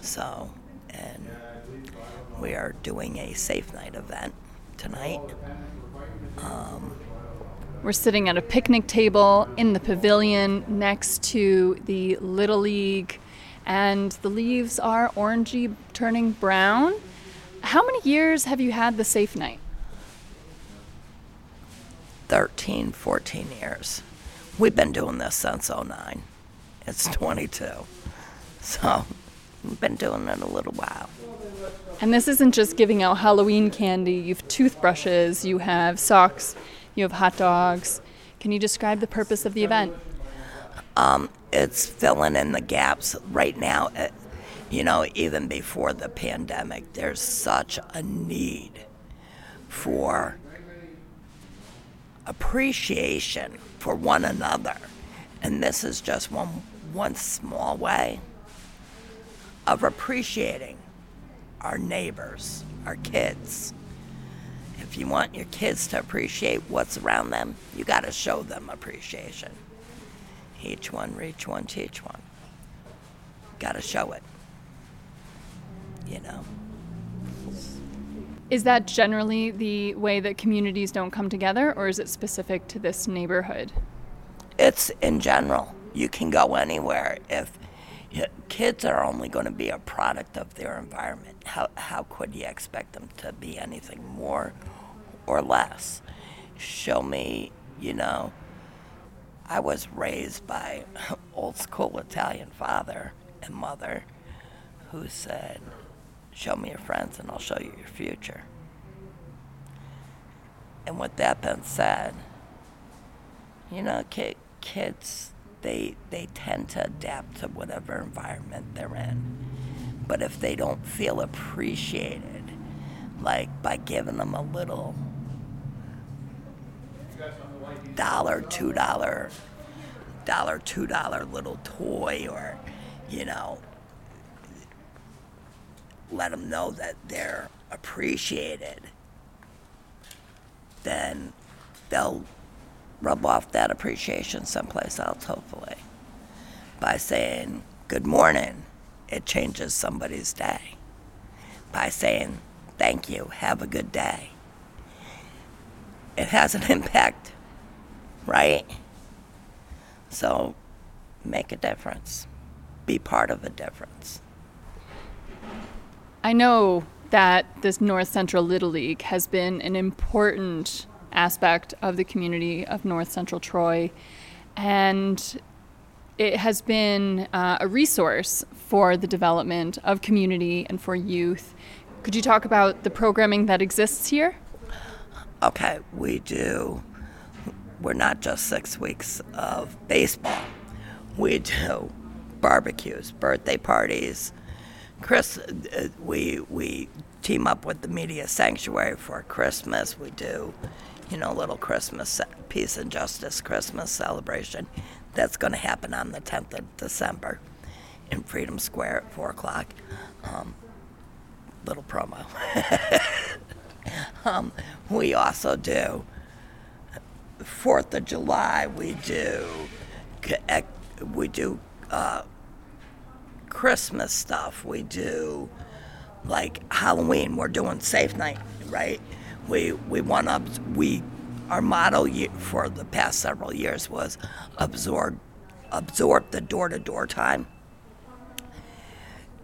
S11: So, and we are doing a safe night event tonight. Um,
S12: We're sitting at a picnic table in the pavilion next to the Little League, and the leaves are orangey turning brown. How many years have you had the safe night?
S11: 13, 14 years. We've been doing this since 09. It's 22. So, we've been doing it a little while.
S12: And this isn't just giving out Halloween candy. You have toothbrushes, you have socks, you have hot dogs. Can you describe the purpose of the event?
S11: Um, it's filling in the gaps right now. It, you know, even before the pandemic, there's such a need for appreciation for one another. And this is just one, one small way of appreciating our neighbors, our kids. If you want your kids to appreciate what's around them, you got to show them appreciation. Each one, reach one, teach one. Got to show it. You know?
S12: Is that generally the way that communities don't come together, or is it specific to this neighborhood?
S11: It's in general. You can go anywhere. If you kids are only going to be a product of their environment, how, how could you expect them to be anything more or less? Show me, you know, I was raised by old school Italian father and mother who said, Show me your friends and I'll show you your future. And with that being said, you know, ki- kids, they, they tend to adapt to whatever environment they're in. But if they don't feel appreciated, like by giving them a little dollar, two dollar, dollar, two dollar little toy, or, you know, let them know that they're appreciated, then they'll rub off that appreciation someplace else, hopefully. By saying, Good morning, it changes somebody's day. By saying, Thank you, have a good day, it has an impact, right? So make a difference, be part of a difference.
S12: I know that this North Central Little League has been an important aspect of the community of North Central Troy, and it has been uh, a resource for the development of community and for youth. Could you talk about the programming that exists here?
S11: Okay, we do. We're not just six weeks of baseball. We do barbecues, birthday parties. Chris, uh, we we team up with the Media Sanctuary for Christmas. We do, you know, little Christmas peace and justice Christmas celebration that's going to happen on the 10th of December in Freedom Square at four o'clock. Um, little promo. um, we also do Fourth of July. We do we do uh, Christmas stuff. We do like Halloween. We're doing Safe Night, right? We we want to we our motto for the past several years was absorb absorb the door to door time.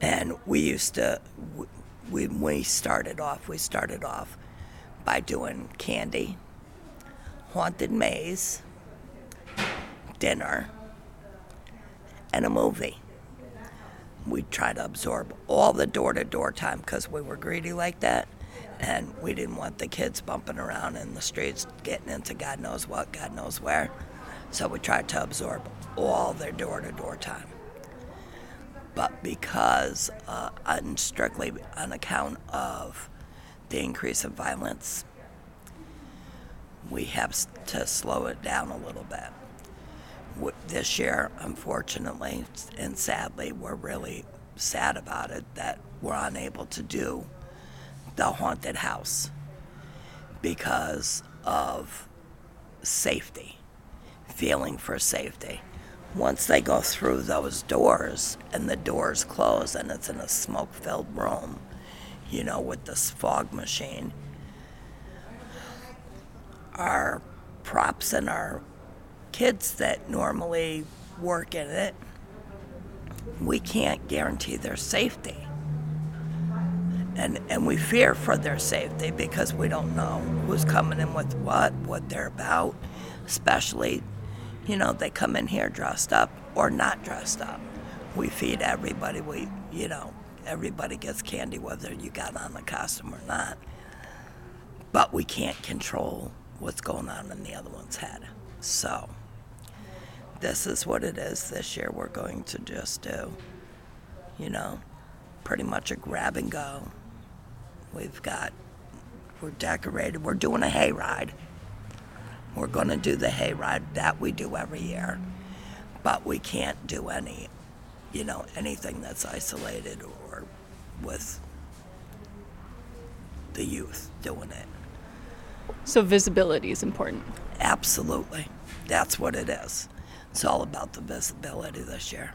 S11: And we used to we we started off we started off by doing candy, haunted maze, dinner, and a movie. We tried to absorb all the door to door time because we were greedy like that. And we didn't want the kids bumping around in the streets, getting into God knows what, God knows where. So we tried to absorb all their door to door time. But because, uh, strictly on account of the increase in violence, we have to slow it down a little bit this year, unfortunately and sadly, we're really sad about it that we're unable to do the haunted house because of safety, feeling for safety. Once they go through those doors and the doors close and it's in a smoke filled room, you know, with this fog machine, our props and our kids that normally work in it, we can't guarantee their safety. And, and we fear for their safety because we don't know who's coming in with what, what they're about, especially, you know, they come in here dressed up or not dressed up. We feed everybody, we, you know, everybody gets candy whether you got on the costume or not. But we can't control what's going on in the other one's head. So, this is what it is this year. We're going to just do, you know, pretty much a grab and go. We've got, we're decorated. We're doing a hayride. We're going to do the hayride that we do every year, but we can't do any, you know, anything that's isolated or with the youth doing it.
S12: So visibility is important.
S11: Absolutely. That's what it is it's all about the visibility this year.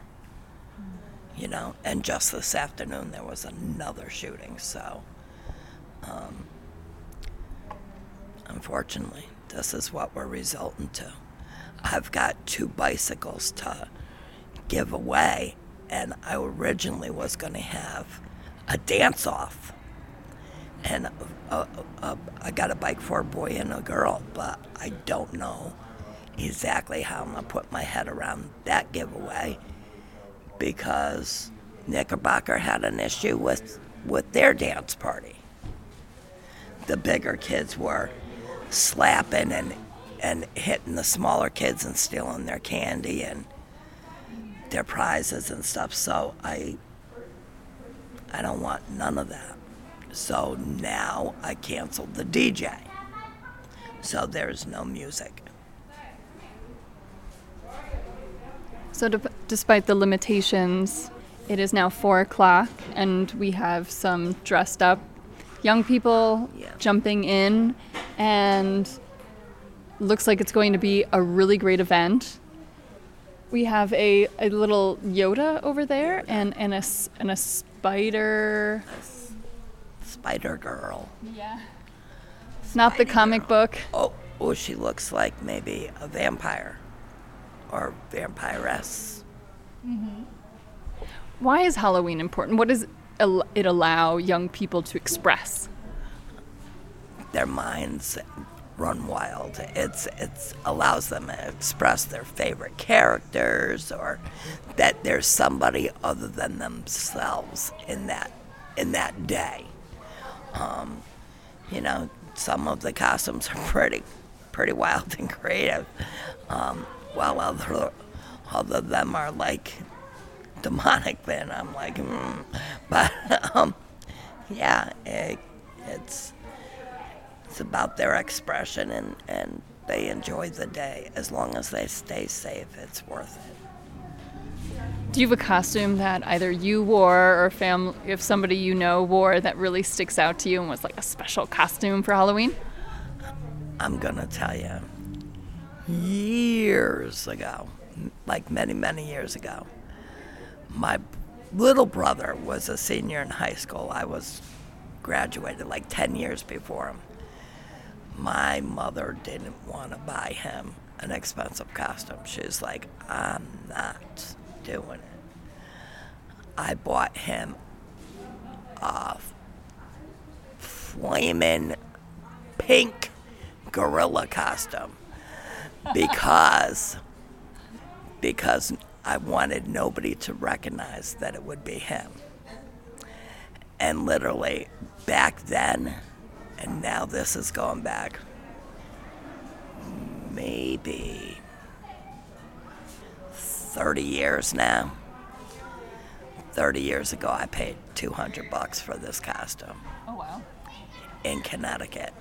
S11: Hmm. You know, and just this afternoon there was another shooting, so um, unfortunately, this is what we're resulting to. I've got two bicycles to give away, and I originally was going to have a dance off. And uh, uh, I got a bike for a boy and a girl, but I don't know exactly how I'm going to put my head around that giveaway because Knickerbocker had an issue with, with their dance party. The bigger kids were slapping and, and hitting the smaller kids and stealing their candy and their prizes and stuff. So I, I don't want none of that. So now I canceled the DJ. So there's no music.
S12: So, despite the limitations, it is now four o'clock, and we have some dressed up young people yeah. jumping in, and looks like it's going to be a really great event. We have a, a little Yoda over there, and, and a and a spider.
S11: Spider girl.
S12: Yeah. It's Not the comic
S11: girl.
S12: book.
S11: Oh, oh, she looks like maybe a vampire or vampiress.
S12: Mm-hmm. Why is Halloween important? What does it allow young people to express?
S11: Their minds run wild. It's it's allows them to express their favorite characters or that there's somebody other than themselves in that in that day. Um, you know, some of the costumes are pretty pretty wild and creative. Um, while other, other them are like demonic, then I'm like, mm. but um, yeah, it, it's it's about their expression and, and they enjoy the day. As long as they stay safe, it's worth it.
S12: Do you have a costume that either you wore or fam- if somebody you know wore that really sticks out to you and was like a special costume for Halloween?
S11: I'm gonna tell you, years ago, like many, many years ago, my little brother was a senior in high school. I was graduated like 10 years before him. My mother didn't want to buy him an expensive costume. She's like, I'm not doing it. I bought him a flaming pink gorilla costume because because I wanted nobody to recognize that it would be him. And literally back then and now this is going back maybe 30 years now. 30 years ago I paid 200 bucks for this costume.
S12: Oh wow.
S11: In Connecticut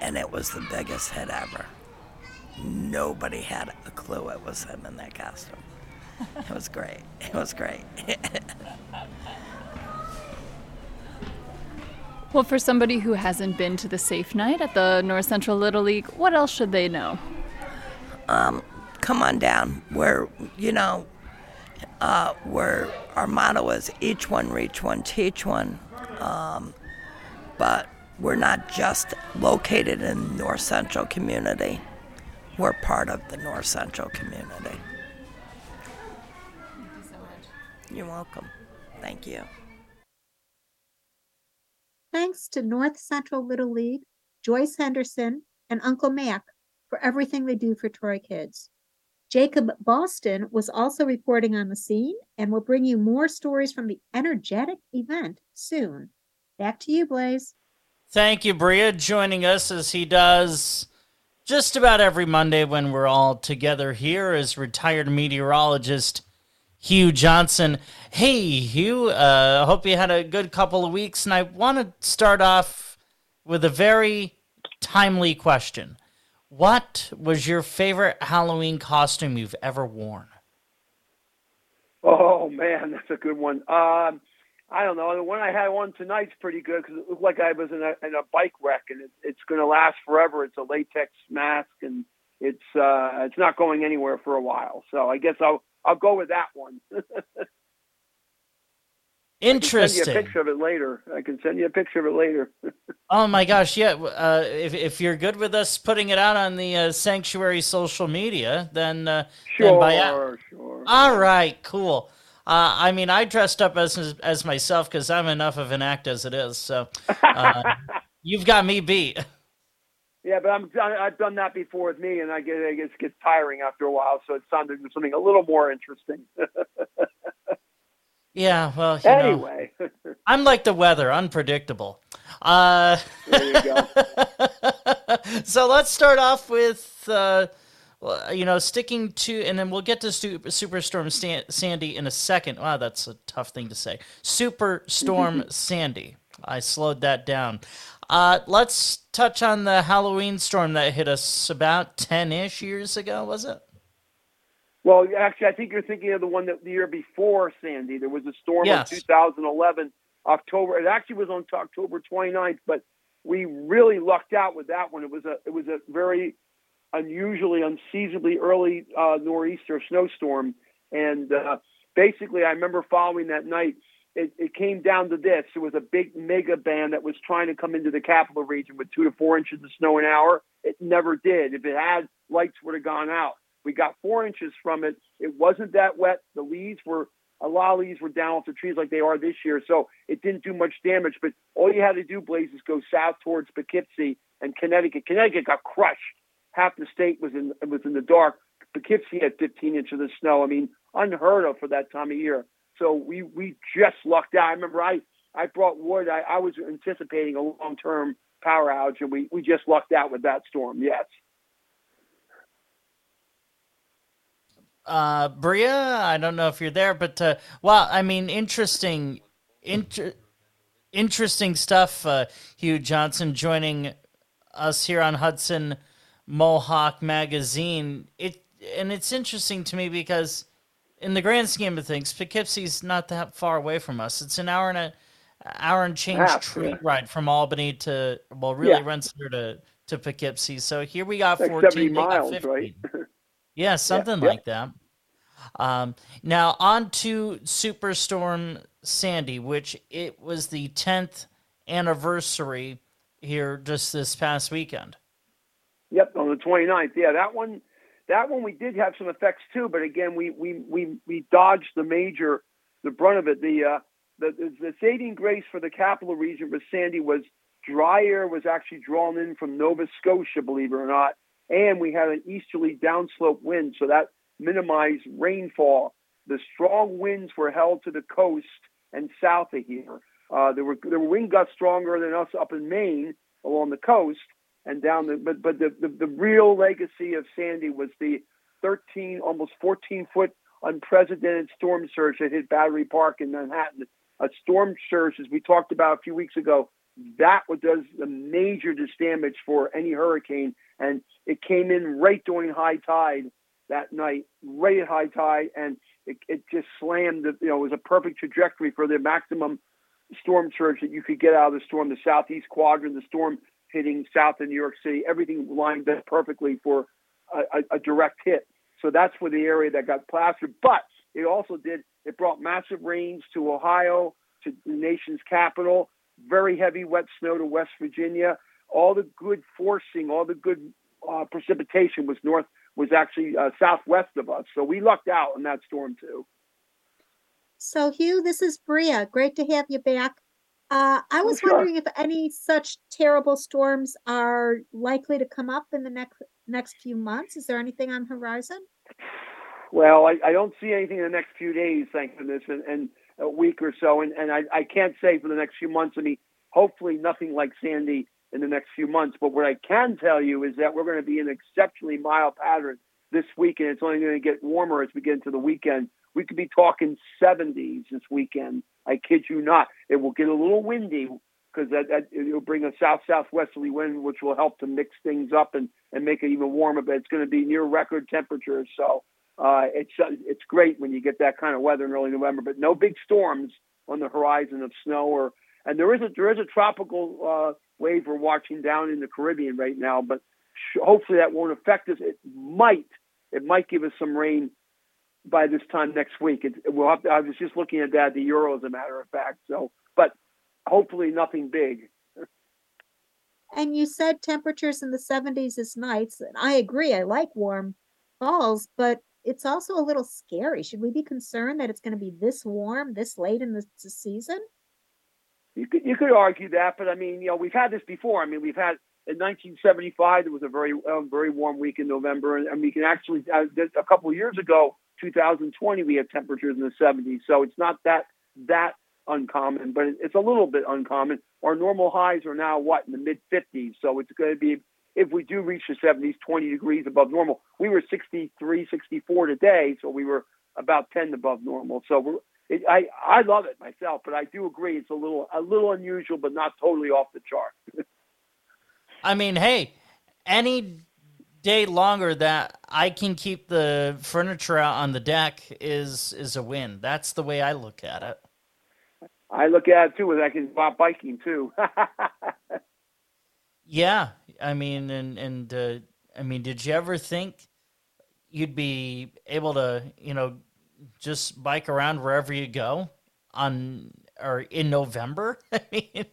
S11: and it was the biggest hit ever. Nobody had a clue it was him in that costume. It was great. It was great.
S12: well, for somebody who hasn't been to the safe night at the North Central Little League, what else should they know?
S11: Um, come on down. Where you know, uh, where our motto is each one reach one, teach one. Um, but we're not just located in North Central community. We're part of the North Central community. Thank
S12: you so much.
S11: You're welcome. Thank you.
S2: Thanks to North Central Little League, Joyce Henderson, and Uncle Mac for everything they do for Troy kids. Jacob Boston was also reporting on the scene and will bring you more stories from the energetic event soon. Back to you, Blaze.
S1: Thank you, Bria, joining us as he does just about every Monday when we're all together here as retired meteorologist Hugh Johnson. Hey, Hugh, I uh, hope you had a good couple of weeks, and I want to start off with a very timely question. What was your favorite Halloween costume you've ever worn?
S13: Oh man, that's a good one. Um, I don't know. The one I had on tonight's pretty good because it looked like I was in a in a bike wreck, and it, it's going to last forever. It's a latex mask, and it's uh, it's not going anywhere for a while. So I guess I'll I'll go with that one.
S1: Interesting.
S13: I can send you a picture of it later. I can send you a picture of it later.
S1: oh my gosh, yeah. Uh, if if you're good with us putting it out on the uh, sanctuary social media, then uh,
S13: sure,
S1: then
S13: by sure.
S1: All right, cool. Uh, I mean, I dressed up as as myself because I'm enough of an act as it is. So uh, you've got me beat.
S13: Yeah, but I'm I've done that before with me, and I get it gets, gets tiring after a while. So it's time to do something a little more interesting.
S1: yeah, well,
S13: anyway,
S1: know, I'm like the weather, unpredictable. Uh,
S13: there you go.
S1: so let's start off with. Uh, well, you know, sticking to, and then we'll get to Superstorm Sandy in a second. Wow, that's a tough thing to say. Superstorm Sandy. I slowed that down. Uh, let's touch on the Halloween storm that hit us about 10 ish years ago, was it?
S13: Well, actually, I think you're thinking of the one that the year before Sandy. There was a storm
S1: yes.
S13: in 2011, October. It actually was on October 29th, but we really lucked out with that one. It was a it was a very unusually, unseasonably early uh, nor'easter snowstorm. And uh, basically, I remember following that night. It, it, came down to this: it was a big mega band that was trying to come into the capital region with two to four inches of snow an hour. It never did. If it had, lights would have gone out. We got four inches from it. It wasn't that wet. The leaves were a lot of leaves were down off the trees like they are this year, so it didn't do much damage. But all you had to do, Blaze, is go south towards Poughkeepsie and Connecticut. Connecticut got crushed half the state was in was in the dark. Poughkeepsie had 15 inches of snow. I mean, unheard of for that time of year. So we we just lucked out. I remember I I brought wood. I, I was anticipating a long term power outage, and we we just lucked out with that storm. Yes.
S1: Uh, Bria, I don't know if you're there, but uh, well, I mean, interesting. Inter- interesting stuff. Uh, Hugh Johnson joining us here on Hudson Mohawk Magazine. It and it's interesting to me because in the grand scheme of things, Poughkeepsie's not that far away from us. It's an hour and a hour and change train
S13: yeah.
S1: ride from Albany to well, really
S13: Yeah.
S1: Rensselaer to to Poughkeepsie. So here we got
S13: Like
S1: 14,
S13: 70
S1: they got
S13: miles, right?
S1: Yeah, something
S13: yeah.
S1: like that. Um, now on to Superstorm Sandy, which it was the 10th anniversary here just this past weekend.
S13: Yep, on the 29th. Yeah, that one, that one we did have some effects too, but again, we we we we dodged the major, the brunt of it. The uh, the the, saving grace for the capital region for Sandy was dry air was actually drawn in from Nova Scotia, believe it or not, and we had an easterly downslope wind, so that minimized rainfall. The strong winds were held to the coast and south of here. Uh, there were there were wind gusts stronger than us up in Maine along the coast and down the but but the, the the real legacy of Sandy was the 13 almost 14 foot unprecedented storm surge that hit Battery Park in Manhattan. A storm surge, as we talked about a few weeks ago, that does the major damage for any hurricane, and it came in right during high tide that night, right at high tide, and it, it just slammed. You know, it was a perfect trajectory for the maximum storm surge that you could get out of the storm. The southeast quadrant, the storm hitting south of New York City, everything lined up perfectly for a, a, a direct hit. So that's for the area that got plastered. But it also did. It brought massive rains to Ohio, to the nation's capital. Very heavy wet snow to West Virginia. All the good forcing, all the good uh, precipitation was north was actually uh, southwest of us. So we lucked out in that storm too.
S2: So, Hugh, this is Bria. Great to have you back. Uh, I
S13: Oh,
S2: was
S13: sure.
S2: wondering if any such terrible storms are likely to come up in the next next few months. Is there anything on horizon?
S13: Well, I, I don't see anything in the next few days, thank goodness, and, and a week or so. And, and I, I can't say for the next few months. I mean, hopefully nothing like Sandy in the next few months. But what I can tell you is that we're going to be in an exceptionally mild pattern this week, and it's only going to get warmer as we get into the weekend. We could be talking 70s this weekend. I kid you not. It will get a little windy because that, that it'll bring a south southwesterly wind, which will help to mix things up and, and make it even warmer. But it's going to be near record temperatures, so uh, it's uh, it's great when you get that kind of weather in early November. But no big storms on the horizon of snow or and there is a there is a tropical uh, wave we're watching down in the Caribbean right now. But sh- hopefully that won't affect us. It might it might give us some rain by this time next week. It, we'll have to, I was just looking at that the euro as a matter of fact. So, but hopefully nothing big.
S2: And you said temperatures in the 70s is nice. And I agree. I like warm falls, but it's also a little scary. Should we be concerned that it's going to be this warm this late in the, the season?
S13: You could you could argue that, but I mean, you know, we've had this before. I mean, we've had in 1975 there was a very uh, very warm week in November, and, and we can actually uh, a couple of years ago, 2020, we had temperatures in the 70s. So it's not that that uncommon, but it's a little bit uncommon. Our normal highs are now what in the mid 50s, so it's going to be if we do reach the 70s, 20 degrees above normal. We were 63, 64 today, so we were about 10 above normal. So we're it, I I love it myself, but I do agree it's a little a little unusual, but not totally off the chart.
S1: I mean, hey, any day longer that I can keep the furniture out on the deck is is a win. That's the way I look at it.
S13: I look at it too, and I can go out biking too.
S1: Yeah, I mean, and and uh, I mean, did you ever think you'd be able to, you know, just bike around wherever you go on or in November? I mean,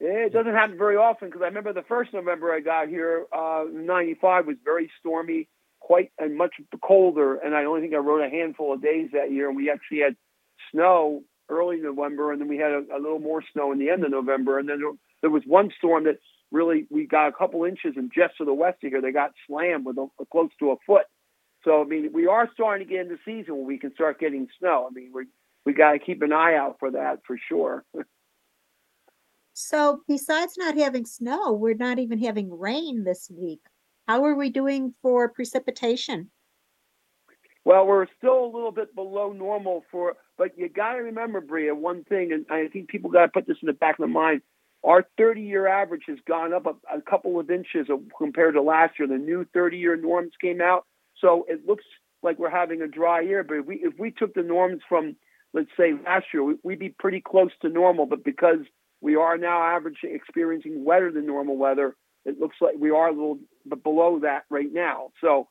S13: it doesn't happen very often because I remember the first November I got here, uh, '95 was very stormy, quite and much colder, and I only think I rode a handful of days that year, and we actually had snow early November, and then we had a, a little more snow in the end of November, and then there, there was one storm that really we got a couple inches, and just to the west of here, they got slammed with a, close to a foot. So I mean, we are starting to get into season when we can start getting snow. I mean, we we got to keep an eye out for that for sure.
S2: So, besides not having snow, we're not even having rain this week. How are we doing for precipitation?
S13: Well, we're still a little bit below normal for But you got to remember, Bria, one thing, and I think people got to put this in the back of their mind. Our 30 year average has gone up a, a couple of inches compared to last year. The new 30 year norms came out. So it looks like we're having a dry year. But if we, if we took the norms from, let's say, last year, we, we'd be pretty close to normal. But because we are now averaging experiencing wetter than normal weather, it looks like we are a little but below that right now. So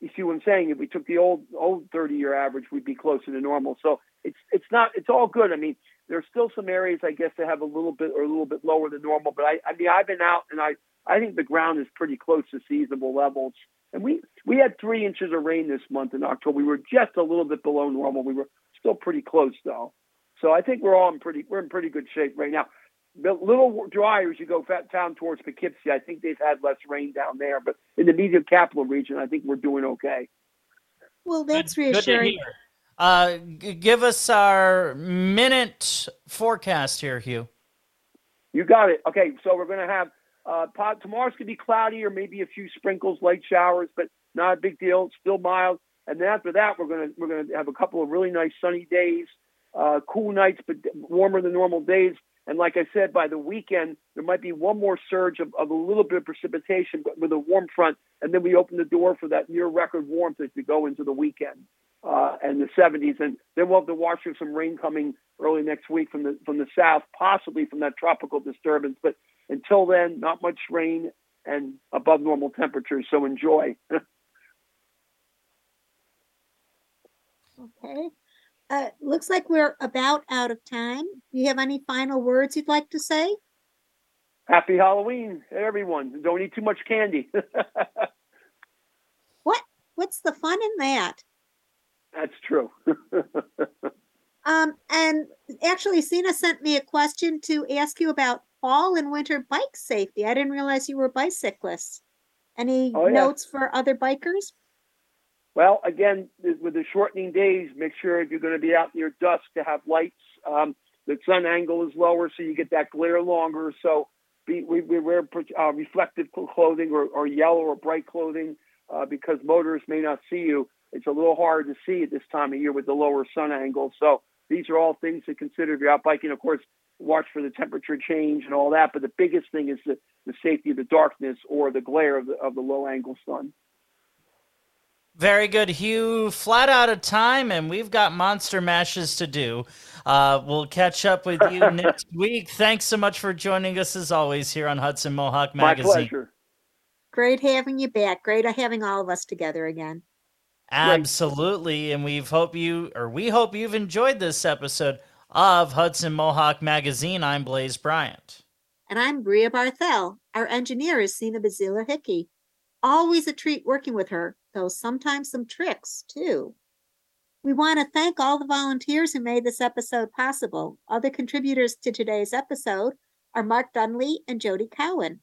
S13: you see what I'm saying? If we took the old old 30 year average, we'd be closer to normal. So it's it's not it's all good. I mean, there's still some areas I guess that have a little bit or a little bit lower than normal, but I I mean I've been out and I I think the ground is pretty close to seasonable levels. And we we had three inches of rain this month in October. We were just a little bit below normal. We were still pretty close though. So I think we're all in pretty we're in pretty good shape right now. A little drier as you go down towards Poughkeepsie. I think they've had less rain down there, but in the media capital region, I think we're doing okay.
S2: Well, that's good, reassuring. Good
S1: uh, g- give us our minute forecast here, Hugh.
S13: You got it. Okay, so we're going to have uh, tomorrow's going to be cloudy or maybe a few sprinkles, light showers, but not a big deal. Still mild. And then after that, we're going to we're going to have a couple of really nice sunny days, uh, cool nights, but warmer than normal days. And like I said, by the weekend, there might be one more surge of, of a little bit of precipitation, but with a warm front. And then we open the door for that near record warmth as we go into the weekend uh, and the 70s. And then we'll have to watch for some rain coming early next week from the from the south, possibly from that tropical disturbance. But until then, not much rain and above normal temperatures. So enjoy.
S2: okay. Uh, looks like we're about out of time. Do you have any final words you'd like to say?
S13: Happy Halloween, everyone. Don't eat too much candy.
S2: what? What's the fun in that?
S13: That's true.
S2: um, and actually, Sina sent me a question to ask you about fall and winter bike safety. I didn't realize you were bicyclists. Any oh, yeah. notes for other bikers?
S13: Well, again, with the shortening days, make sure if you're going to be out near dusk to have lights. Um, the sun angle is lower, so you get that glare longer. So be, we, we, wear uh, reflective clothing or, or, yellow or bright clothing uh, because motorists may not see you. It's a little hard to see at this time of year with the lower sun angle. So these are all things to consider if you're out biking. Of course, watch for the temperature change and all that. But the biggest thing is the, the safety of the darkness or the glare of the, of the low angle sun.
S1: Very good, Hugh. Flat out of time, and we've got monster mashes to do. Uh, we'll catch up with you next week. Thanks so much for joining us, as always, here on Hudson Mohawk Magazine.
S13: My pleasure.
S2: Great having you back. Great having all of us together again.
S1: Absolutely, and we hope you, or we hope you've enjoyed this episode of Hudson Mohawk Magazine. I'm Blaze Bryant,
S2: and I'm Bria Barthel. Our engineer is Sina Bazila Hickey. Always a treat working with her though sometimes some tricks too. We want to thank all the volunteers who made this episode possible. Other contributors to today's episode are Mark Dunley and Jody Cowan.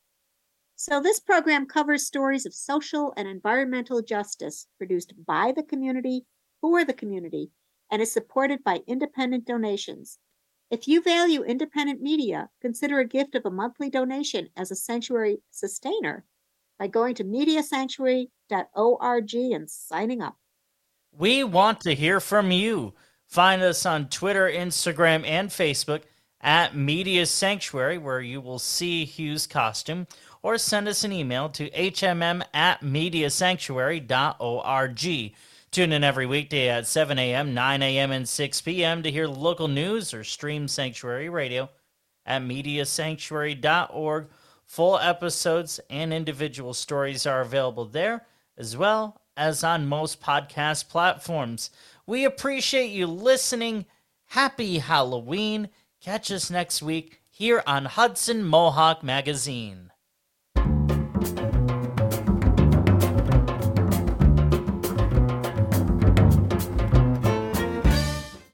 S2: So, this program covers stories of social and environmental justice produced by the community for the community and is supported by independent donations. If you value independent media, consider a gift of a monthly donation as a sanctuary sustainer by going to mediasanctuary.org and signing up.
S1: We want to hear from you. Find us on Twitter, Instagram, and Facebook at Media Sanctuary, where you will see Hugh's costume, or send us an email to hmm at mediasanctuary.org. Tune in every weekday at 7 a.m., 9 a.m., and 6 p.m. to hear local news or stream Sanctuary Radio at mediasanctuary.org Full episodes and individual stories are available there, as well as on most podcast platforms. We appreciate you listening. Happy Halloween. Catch us next week here on Hudson Mohawk Magazine.